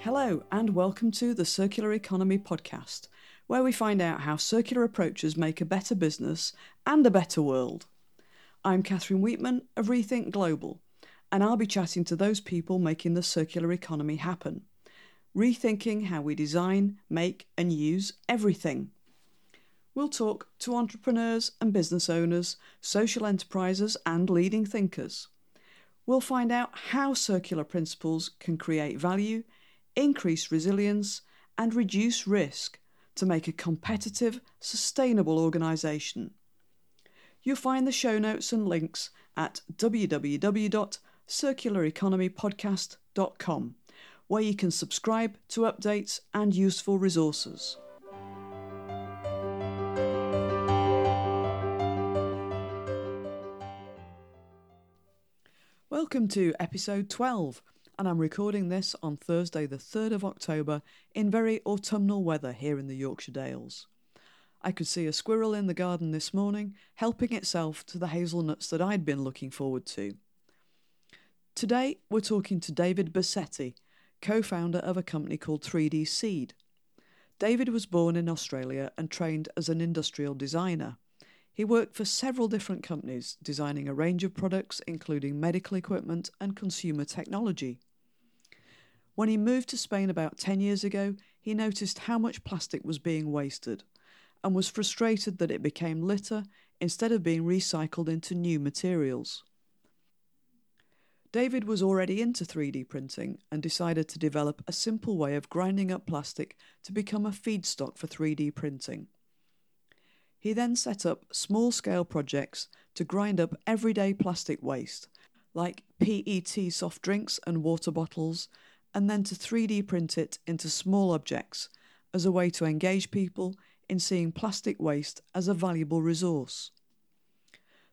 Hello, and welcome to the Circular Economy Podcast, where we find out how circular approaches make a better business and a better world. I'm Catherine Weetman of Rethink Global, and I'll be chatting to those people making the circular economy happen, rethinking how we design, make, and use everything. We'll talk to entrepreneurs and business owners, social enterprises, and leading thinkers. We'll find out how circular principles can create value, increase resilience, and reduce risk to make a competitive, sustainable organisation. You'll find the show notes and links at www.circulareconomypodcast.com, where you can subscribe to updates and useful resources. Welcome to episode 12, and I'm recording this on Thursday, the 3rd of October, in very autumnal weather here in the Yorkshire Dales. I could see a squirrel in the garden this morning, helping itself to the hazelnuts that I'd been looking forward to. Today, we're talking to David Bassetti, co founder of a company called 3D Seed. David was born in Australia and trained as an industrial designer. He worked for several different companies, designing a range of products, including medical equipment and consumer technology. When he moved to Spain about 10 years ago, he noticed how much plastic was being wasted and was frustrated that it became litter instead of being recycled into new materials. David was already into 3D printing and decided to develop a simple way of grinding up plastic to become a feedstock for 3D printing. He then set up small scale projects to grind up everyday plastic waste, like PET soft drinks and water bottles, and then to 3D print it into small objects as a way to engage people in seeing plastic waste as a valuable resource.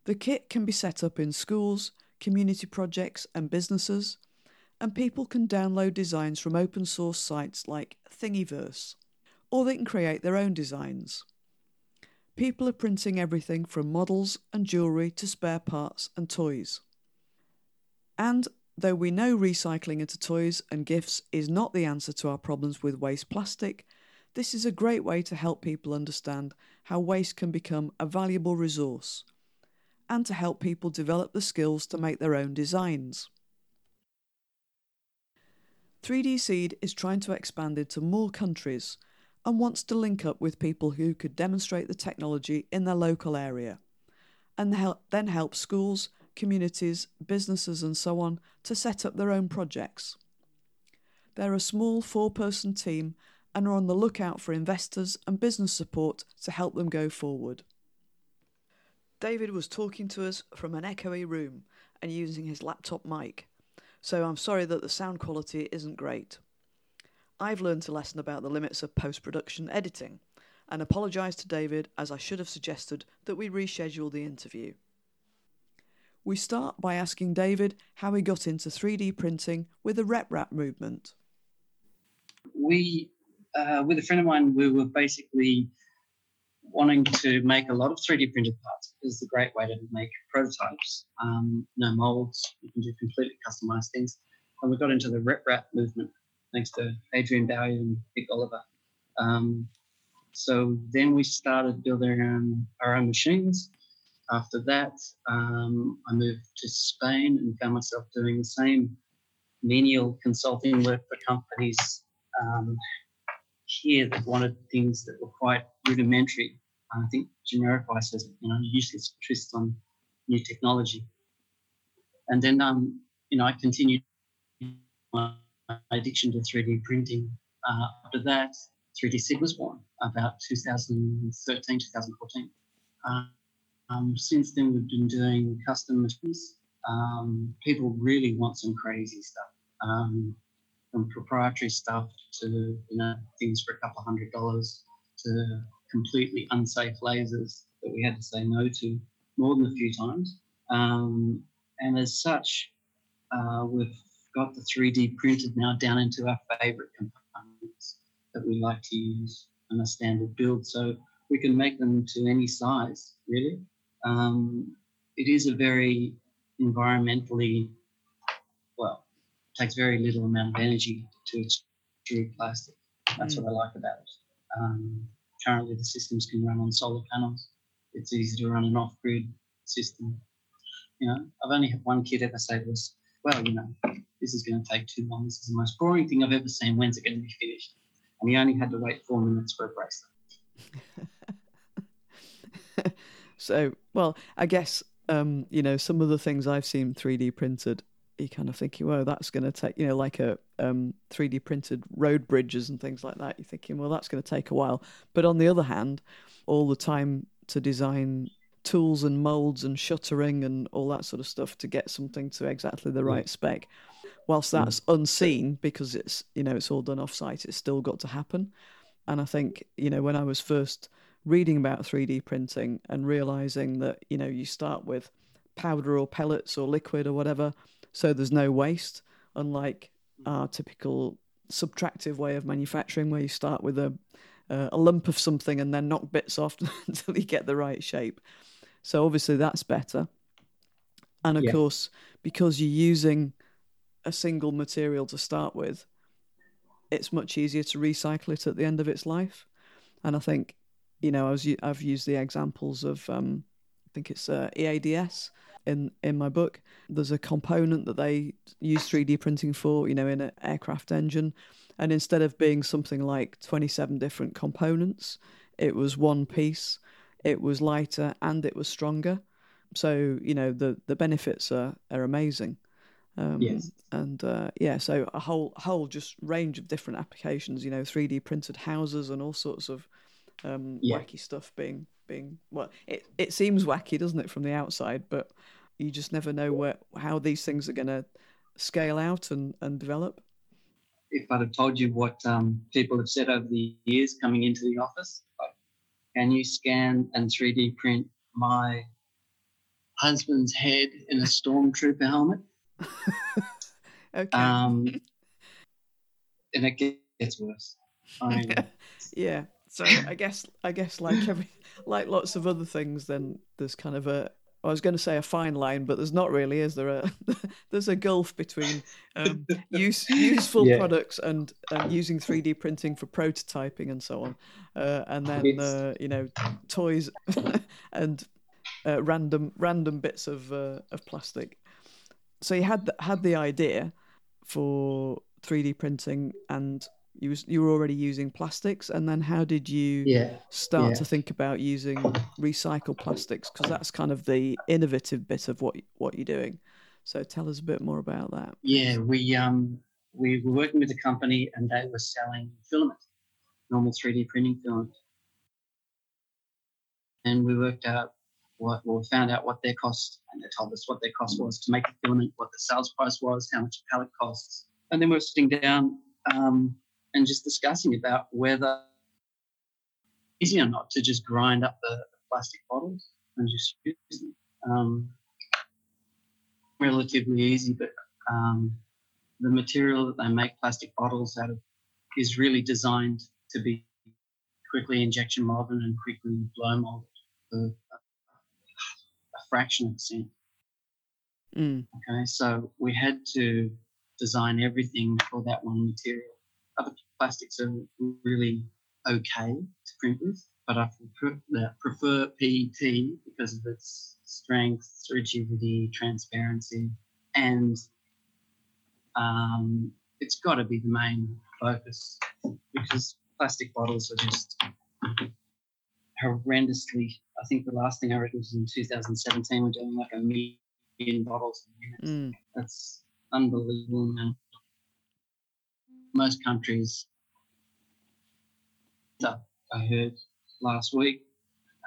The kit can be set up in schools, community projects, and businesses, and people can download designs from open source sites like Thingiverse, or they can create their own designs. People are printing everything from models and jewellery to spare parts and toys. And though we know recycling into toys and gifts is not the answer to our problems with waste plastic, this is a great way to help people understand how waste can become a valuable resource and to help people develop the skills to make their own designs. 3D Seed is trying to expand into more countries and wants to link up with people who could demonstrate the technology in their local area, and then help schools, communities, businesses, and so on to set up their own projects. They're a small four person team and are on the lookout for investors and business support to help them go forward. David was talking to us from an echoey room and using his laptop mic, so I'm sorry that the sound quality isn't great. I've learned a lesson about the limits of post production editing and apologise to David as I should have suggested that we reschedule the interview. We start by asking David how he got into 3D printing with the RepRap movement. We, uh, with a friend of mine, we were basically wanting to make a lot of 3D printed parts because it's a great way to make prototypes. Um, no molds, you can do completely customized things. And we got into the RepRap movement thanks to Adrian Bowyer and Vik Olliver. Um, so then we started building our own, machines. After that, um, I moved to Spain and found myself doing the same menial consulting work for companies um, here that wanted things that were quite rudimentary. I think Generify says, you know, useless twist on new technology. And then, um, you know, I continued addiction to 3D printing. Uh, after that, 3D Seed was born about 2013, 2014. Uh, um, since then, we've been doing custom machines. Um, people really want some crazy stuff, um, from proprietary stuff to you know things for a couple of hundred dollars to completely unsafe lasers that we had to say no to more than a few times. Um, and as such, uh, we've got the 3D printed now down into our favorite components that we like to use in a standard build. So we can make them to any size, really. Um, it is a very environmentally well, takes very little amount of energy to extrude plastic. That's Mm. what I like about it. Um, currently, the systems can run on solar panels. It's easy to run an off-grid system. You know, I've only had one kid ever say to us, "Well, you know, this is going to take too long. This is the most boring thing I've ever seen. When's it going to be finished?" And he only had to wait four minutes for a bracelet. so, well, I guess um, you know some of the things I've seen 3D printed. You kind of thinking, well, that's going to take, you know, like a um, 3D printed road bridges and things like that. You're thinking, well, that's going to take a while. But on the other hand, all the time to design tools and molds and shuttering and all that sort of stuff to get something to exactly the right spec. Whilst that's unseen because it's you know it's all done off site, it's still got to happen. And I think you know when I was first reading about 3D printing and realizing that you know you start with powder or pellets or liquid or whatever, so there's no waste, unlike our typical subtractive way of manufacturing where you start with a uh, a lump of something and then knock bits off until you get the right shape. So obviously that's better. And of Yeah. course, because you're using a single material to start with, it's much easier to recycle it at the end of its life. And I think, you know, I was, I've used the examples of, um, I think it's uh, EADS in in my book. There's a component that they use 3D printing for, you know, in an aircraft engine, and instead of being something like 27 different components, it was one piece. It was lighter and it was stronger. So you know the the benefits are are amazing. Um, Yes. And uh, yeah, so a whole whole just range of different applications. You know, 3D printed houses and all sorts of um, Yeah. wacky stuff being being well. It it seems wacky, doesn't it, from the outside? But you just never know where how these things are going to scale out and and develop. if I'd have told you what um, people have said over the years coming into the office, can you scan and 3D print my husband's head in a stormtrooper helmet? Okay. Um, and it gets worse. I mean, yeah. So I guess I guess like every like lots of other things, then there's kind of a I was going to say a fine line, but there's not really, is there? A, there's a gulf between um, use, useful Yeah. products and um, using 3D printing for prototyping and so on, uh, and then uh, you know toys and uh, random random bits of uh, of plastic. So you had the, had the idea for 3D printing, and you was you were already using plastics, and then how did you? yeah. start Yeah. to think about using recycled plastics because that's kind of the innovative bit of what what you're doing. So tell us a bit more about that. Yeah, we um we were working with a company and they were selling filament, normal 3D printing filament. And we worked out what well, found out what their cost and they told us what their cost was to make the filament, what the sales price was, how much a pallet costs. And then we were sitting down um, and just discussing about whether easy or not to just grind up the, plastic bottles and just use them. Um, relatively easy, but um, the material that they make plastic bottles out of is really designed to be quickly injection molded and quickly blow molded for a, a fraction of a cent. Mm. Okay, so we had to design everything for that one material. Other plastics are really okay to print with, but I prefer, uh, PET because of its strength, rigidity, transparency, and um, it's got to be the main focus because plastic bottles are just horrendously. I think the last thing I read was in 2017. We're doing like a million bottles a minute. Mm. That's unbelievable, man. Most countries, I heard last week,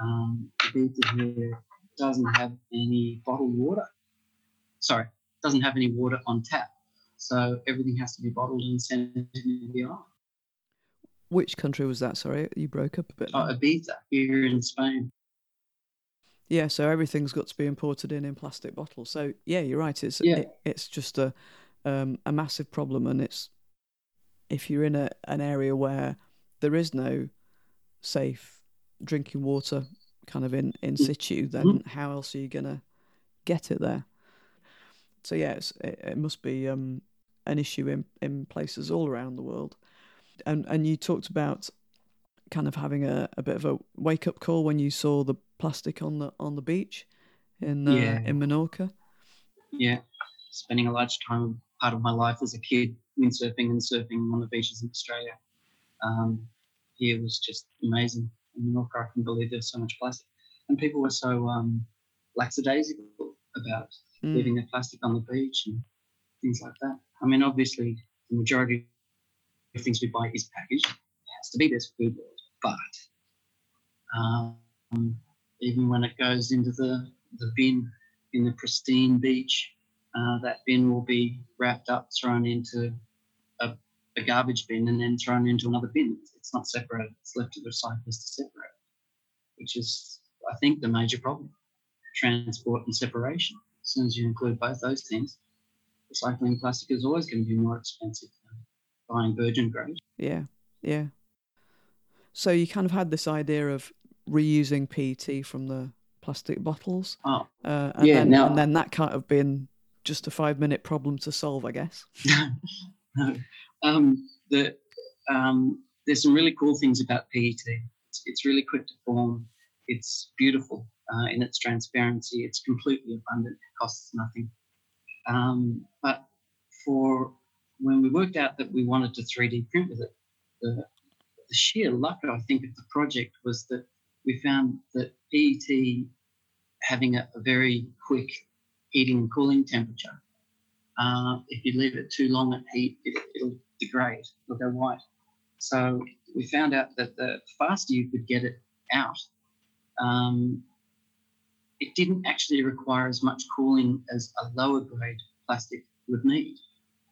um, here doesn't have any bottled water. Sorry, doesn't have any water on tap. So everything has to be bottled and sent into the island. Which country was that? Sorry, you broke up a bit. Oh, Ibiza here in Spain. Yeah, so everything's got to be imported in in plastic bottles. So yeah, you're right. It's Yeah. it, it's just a um, a massive problem, and it's if you're in a an area where there is no safe drinking water, kind of in in situ, then how else are you gonna get it there? So yeah, it, it must be um, an issue in, in places all around the world. And and you talked about kind of having a, a bit of a wake up call when you saw the plastic on the on the beach in uh, Yeah. in Menorca. Yeah, spending a large time part of my life as a kid windsurfing and surfing on the beaches in Australia. Um, here was just amazing. In Menorca, I can't believe there's so much plastic, and people were so um, lackadaisical about Mm. leaving their plastic on the beach and things like that. I mean, obviously, the majority of things we buy is packaged. It has to be this food world, but um, even when it goes into the, the bin in the pristine beach, uh, that bin will be wrapped up, thrown into a, a garbage bin, and then thrown into another bin. It's not separated. It's left to the recyclers to separate, which is, I think, the major problem: transport and separation. As soon as you include both those things, recycling plastic is always going to be more expensive than buying virgin grade. Yeah, yeah. So you kind of had this idea of reusing PET from the plastic bottles, Oh, uh, and Yeah, then now- and then that kind of been just a five minute problem to solve, I guess. no. Um, the, um, there's some really cool things about PET. It's, it's really quick to form. It's beautiful uh, in its transparency. It's completely abundant. It costs nothing. Um, but for when we worked out that we wanted to 3D print with it, the, the sheer luck, I think, of the project was that we found that PET having a, a very quick heating cooling temperature uh, if you leave it too long at heat, it, it'll degrade, it'll go white. So we found out that the faster you could get it out, um, it didn't actually require as much cooling as a lower grade plastic would need.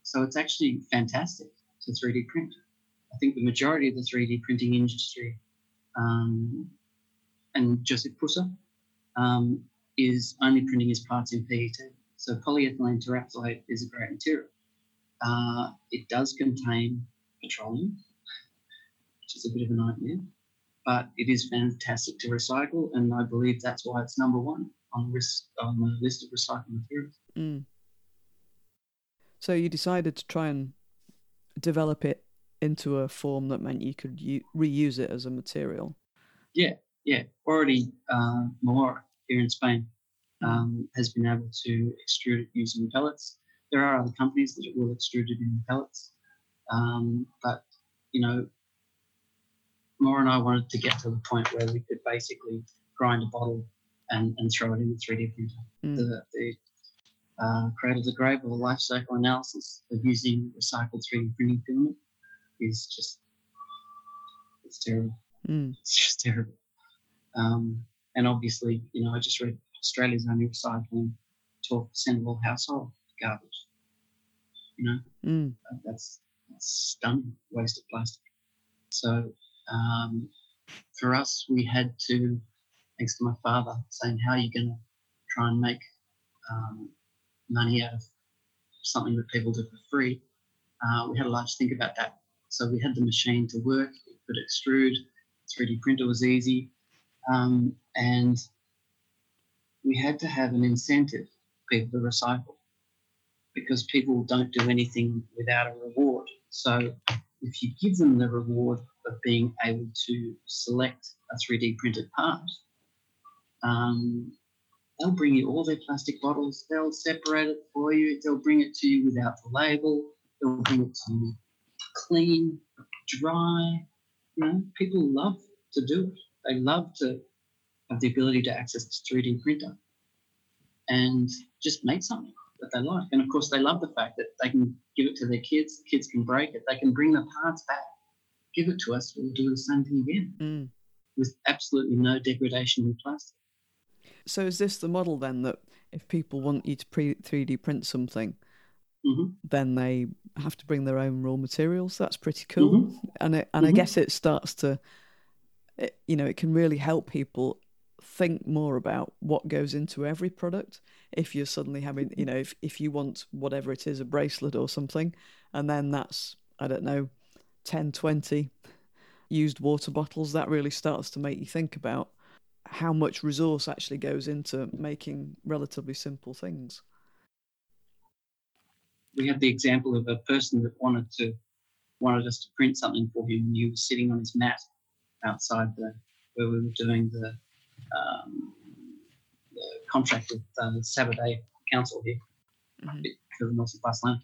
So it's actually fantastic to 3D print. I think the majority of the 3D printing industry, um, and Josef Prusa, um, is only printing his parts in PET. So polyethylene terephthalate is a great material. Uh, it does contain petroleum, which is a bit of a nightmare, but it is fantastic to recycle, and I believe that's why it's number one on the list on the list of recycled materials. Mm. So you decided to try and develop it into a form that meant you could u- reuse it as a material. Yeah, yeah, already uh, more here in Spain um, has been able to extrude it using pellets. There are other companies that will extrude it in pellets, um, but you know, Maura and I wanted to get to the point where we could basically grind a bottle and, and throw it in the 3D printer. Mm. The, the uh, cradle to grave or life cycle analysis of using recycled 3D printing filament is just it's terrible. Mm. It's just terrible. Um, and obviously, you know, I just read Australia's only recycling 12% of all household garbage. You know, Mm. that's, that's stunning waste of plastic. So um, for us, we had to, thanks to my father, saying, how are you going to try and make um, money out of something that people do for free? Uh, we had a large think about that. So we had the machine to work, it could extrude, 3D printer was easy, um, and we had to have an incentive for people to recycle because people don't do anything without a reward. So if you give them the reward of being able to select a 3D printed part, um, they'll bring you all their plastic bottles, they'll separate it for you, they'll bring it to you without the label, they'll bring it to you clean, dry. You know, people love to do it. They love to have the ability to access this 3D printer and just make something that they like. And of course, they love the fact that they can give it to their kids, the kids can break it, they can bring the parts back, give it to us, we'll do the same thing again Mm. with absolutely no degradation in plastic. So is this the model then that if people want you to pre 3D print something, hmm then they have to bring their own raw materials? That's pretty cool. And it, and I Mhm. guess it starts to, it, you know, it can really help people think more about what goes into every product. If you're suddenly having, you know, if, if you want whatever it is, a bracelet or something, and then that's, I don't know, 10, 20 used water bottles, that really starts to make you think about how much resource actually goes into making relatively simple things. we had the example of a person that wanted to wanted us to print something for him, and he was sitting on his mat outside the where we were doing the, um, the contract with uh, Sabadell Council here Mhm. for the North of Barcelona,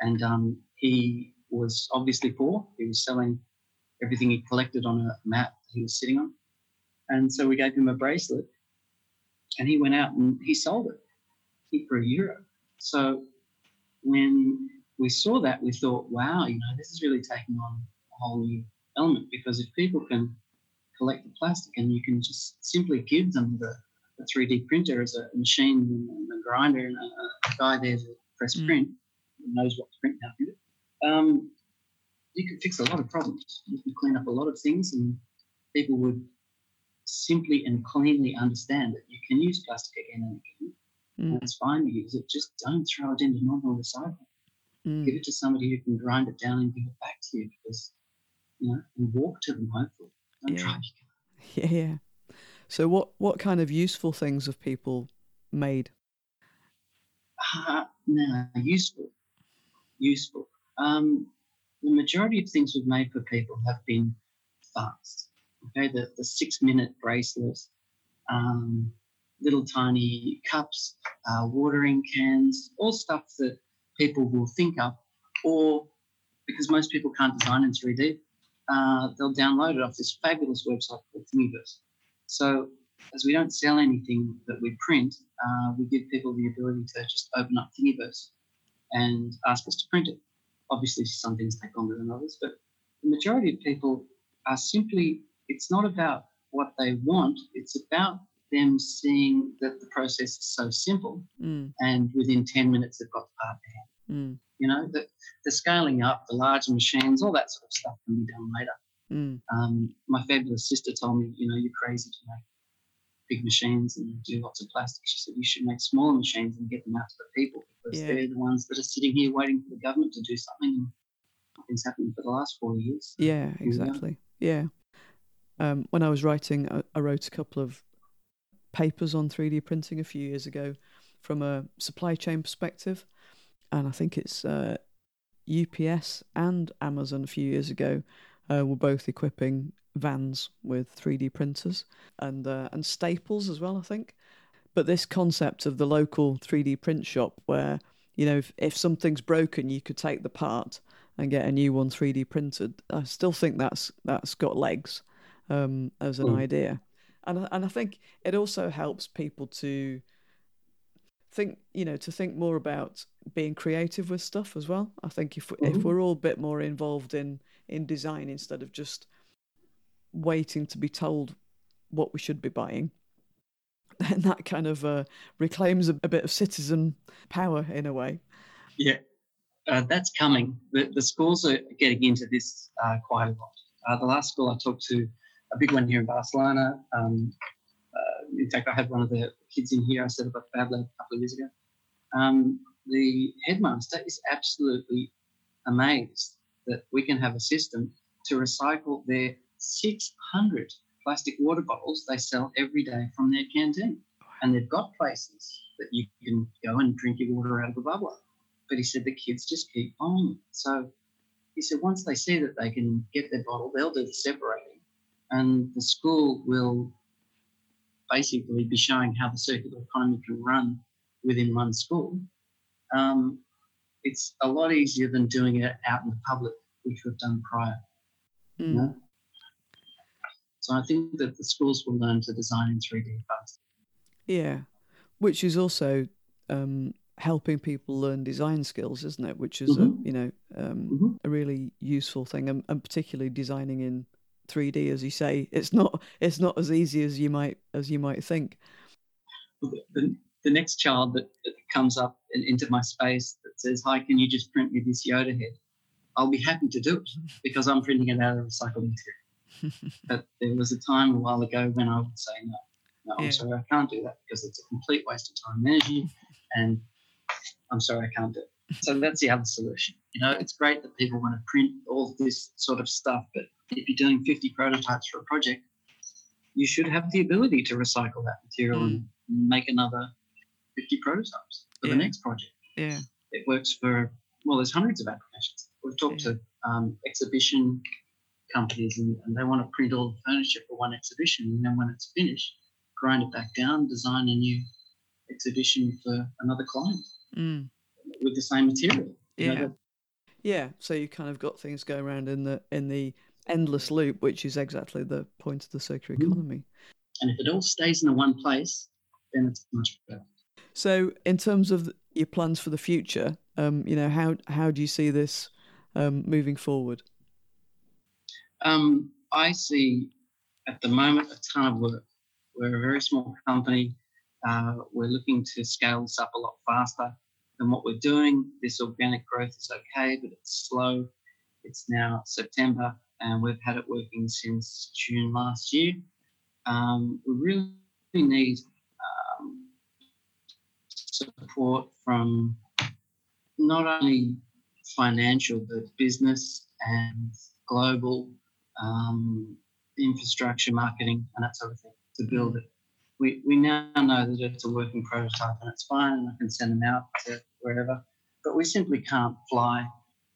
and um, he was obviously poor. He was selling everything he collected on a mat he was sitting on, and so we gave him a bracelet, and he went out and he sold it think for a euro. So when we saw that, we thought, wow, you know, this is really taking on a whole new element because if people can collect the plastic and you can just simply give them the, the 3D printer as a machine and a grinder and a, a guy there to press Mm. print, who knows what to print now, it, um, you can fix a lot of problems. You can clean up a lot of things and people would simply and cleanly understand that you can use plastic again and again. Mm. It's fine to use it, just don't throw it into normal recycling Mm. give it to somebody who can grind it down and give it back to you because you know and walk to them hopefully don't Yeah. drive Yeah, yeah. So what what kind of useful things have people made? uh, no useful useful um, the majority of things we've made for people have been fast okay the, the six minute bracelet um, little tiny cups uh, watering cans all stuff that people will think up or because most people can't design in 3d uh, they'll download it off this fabulous website called Thingiverse. So, as we don't sell anything that we print, uh, we give people the ability to just open up Thingiverse and ask us to print it. Obviously, some things take longer than others, but the majority of people are simply, it's not about what they want, it's about them seeing that the process is so simple Mm. and within 10 minutes they've got the part in hand. Mm. You know, the, the scaling up, the larger machines, all that sort of stuff can be done later. Mm. Um, my fabulous sister told me, you know, you're crazy to make big machines and do lots of plastic. She said you should make smaller machines and get them out to the people because Yeah. they're the ones that are sitting here waiting for the government to do something. And nothing's happened for the last four years. Yeah, exactly. Yeah. Um, when I was writing, I, I wrote a couple of papers on 3D printing a few years ago from a supply chain perspective. And I think it's uh, UPS and Amazon a few years ago uh, were both equipping vans with 3D printers and uh, and Staples as well, I think. But this concept of the local 3D print shop where, you know, if, if something's broken, you could take the part and get a new one 3D printed. I still think that's that's got legs um, as an Mm. idea, and and I think it also helps people to think you know to think more about being creative with stuff as well. I think if if Mhm. we're all a bit more involved in in design instead of just waiting to be told what we should be buying, then that kind of uh, reclaims a, a bit of citizen power in a way. Yeah, uh, that's coming. The, the schools are getting into this uh, quite a lot. Uh, the last school I talked to, a big one here in Barcelona. Um, uh, in fact, I had one of the kids in here. I set up a Fab Lab a couple of years ago. Um, the headmaster is absolutely amazed that we can have a system to recycle their 600 plastic water bottles they sell every day from their canteen. And they've got places that you can go and drink your water out of a bubbler but he said the kids just keep on. So he said once they see that they can get their bottle, they'll do the separating, and the school will basically be showing how the circular economy can run within one school. Um, it's a lot easier than doing it out in the public, which we've done prior. you Mm. know? So I think that the schools will learn to design in 3D fast. Yeah, which is also um, helping people learn design skills, isn't it? Which is a Mhm. you know um, Mhm. a really useful thing, and, and particularly designing in 3D, as you say, it's not it's not as easy as you might as you might think. the, the, next child that, that comes up in, into my space that says, Hi, can you just print me this Yoda head? I'll be happy to do it because I'm printing it out of recycled material. but there was a time a while ago when I would say, No, no, I'm sorry, I can't do that because it's a complete waste of time and energy. And I'm sorry, I can't do it. So that's the other solution. You know, it's great that people want to print all this sort of stuff, but if you're doing 50 prototypes for a project, you should have the ability to recycle that material and make another 50 prototypes for Yeah. the next project. Yeah, It works for well, there's hundreds of applications. We've talked yeah. to um, exhibition companies and, and, they want to print all the furniture for one exhibition. And then when it's finished, grind it back down, design a new exhibition for another client mm. With the same material. Yeah. You know, yeah. So you kind of got things going around in the in the endless loop, which is exactly the point of the circular mm-hmm. economy. And if it all stays in the one place, then it's much better. So, in terms of your plans for the future, um, you know, how how do you see this um, moving forward? Um, I see at the moment a ton of work. We're a very small company. Uh, we're looking to scale this up a lot faster than what we're doing. This organic growth is okay, but it's slow. It's now September, and we've had it working since June last year. Um, we really need um, support from not only financial but business and global um, infrastructure, marketing, and that sort of thing to build it. We, we now know that it's a working prototype and it's fine, and I can send them out to wherever. But we simply can't fly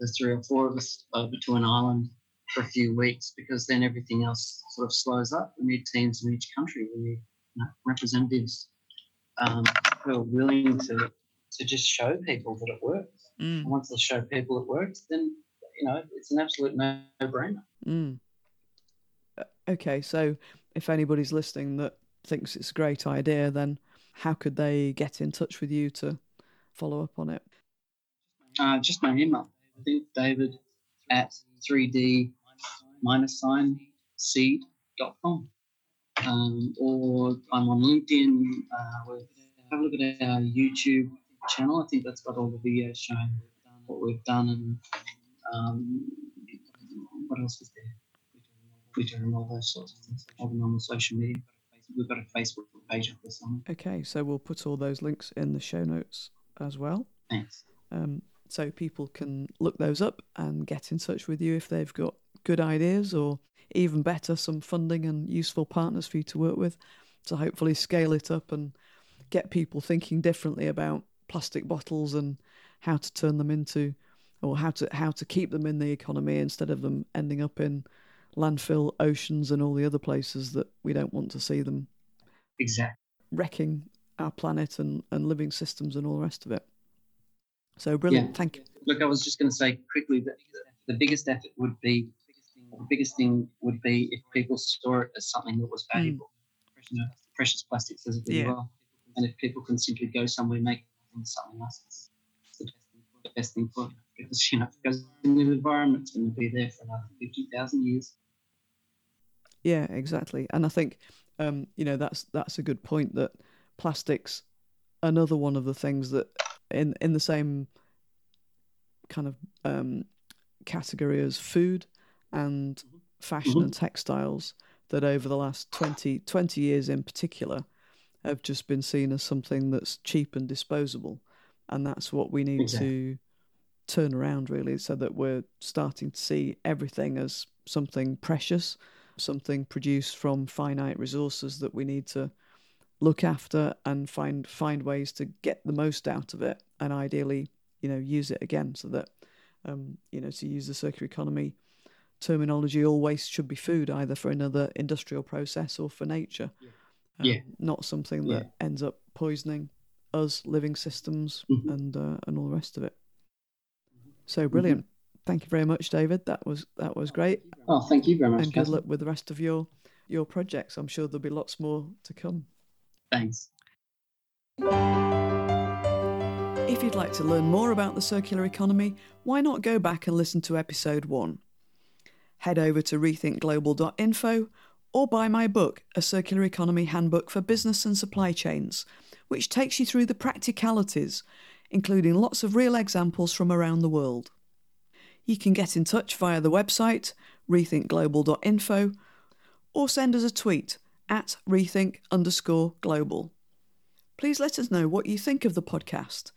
the three or four of us over to an island for a few weeks because then everything else sort of slows up. We need teams in each country. We need you know, representatives um, who are willing to to just show people that it works. Mm. And once they show people it works, then you know it's an absolute no-brainer. Mm. Okay, so if anybody's listening that thinks it's a great idea, then how could they get in touch with you to follow up on it? Uh, just my email. I think David at 3D minus sign seed.com. Um, or I'm on LinkedIn. Uh, have a look at our YouTube channel. I think that's got all the videos showing what we've done and um, what else is there? Twitter and all those sorts of things. All the normal social media. We've got a Facebook page up there somewhere. Okay, so we'll put all those links in the show notes as well. Thanks. Um, so people can look those up and get in touch with you if they've got good ideas or even better, some funding and useful partners for you to work with to hopefully scale it up and get people thinking differently about plastic bottles and how to turn them into or how to how to keep them in the economy instead of them ending up in landfill oceans and all the other places that we don't want to see them exactly wrecking our planet and, and living systems and all the rest of it so brilliant yeah. thank you look i was just going to say quickly that the biggest effort would be the biggest thing would be if people saw it as something that was hmm. valuable. Mm. You know, precious plastic as it yeah. well. And if people can simply go somewhere make something else, it's, it's the best thing for because you know because the environment's going to be there for another fifty thousand years. Yeah, exactly. And I think um, you know that's that's a good point that plastics another one of the things that in in the same kind of um, category as food and mm-hmm. fashion mm-hmm. and textiles that over the last 20, 20 years in particular have just been seen as something that's cheap and disposable. And that's what we need exactly. to turn around, really, so that we're starting to see everything as something precious, something produced from finite resources that we need to look after and find find ways to get the most out of it and ideally you know use it again so that um, you know to use the circular economy terminology, all waste should be food, either for another industrial process or for nature. Yeah. Um, yeah. Not something that yeah. ends up poisoning us, living systems, mm-hmm. and uh, and all the rest of it. So mm-hmm. brilliant. Mm-hmm. Thank you very much, David. That was that was great. Oh, thank you very much. And good luck with the rest of your your projects. I'm sure there'll be lots more to come. Thanks. If you'd like to learn more about the circular economy, why not go back and listen to episode one? head over to rethinkglobal.info or buy my book, A Circular Economy Handbook for Business and Supply Chains, which takes you through the practicalities, including lots of real examples from around the world. You can get in touch via the website, rethinkglobal.info, or send us a tweet at rethink underscore global. Please let us know what you think of the podcast,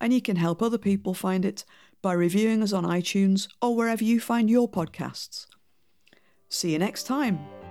and you can help other people find it by reviewing us on iTunes or wherever you find your podcasts. See you next time.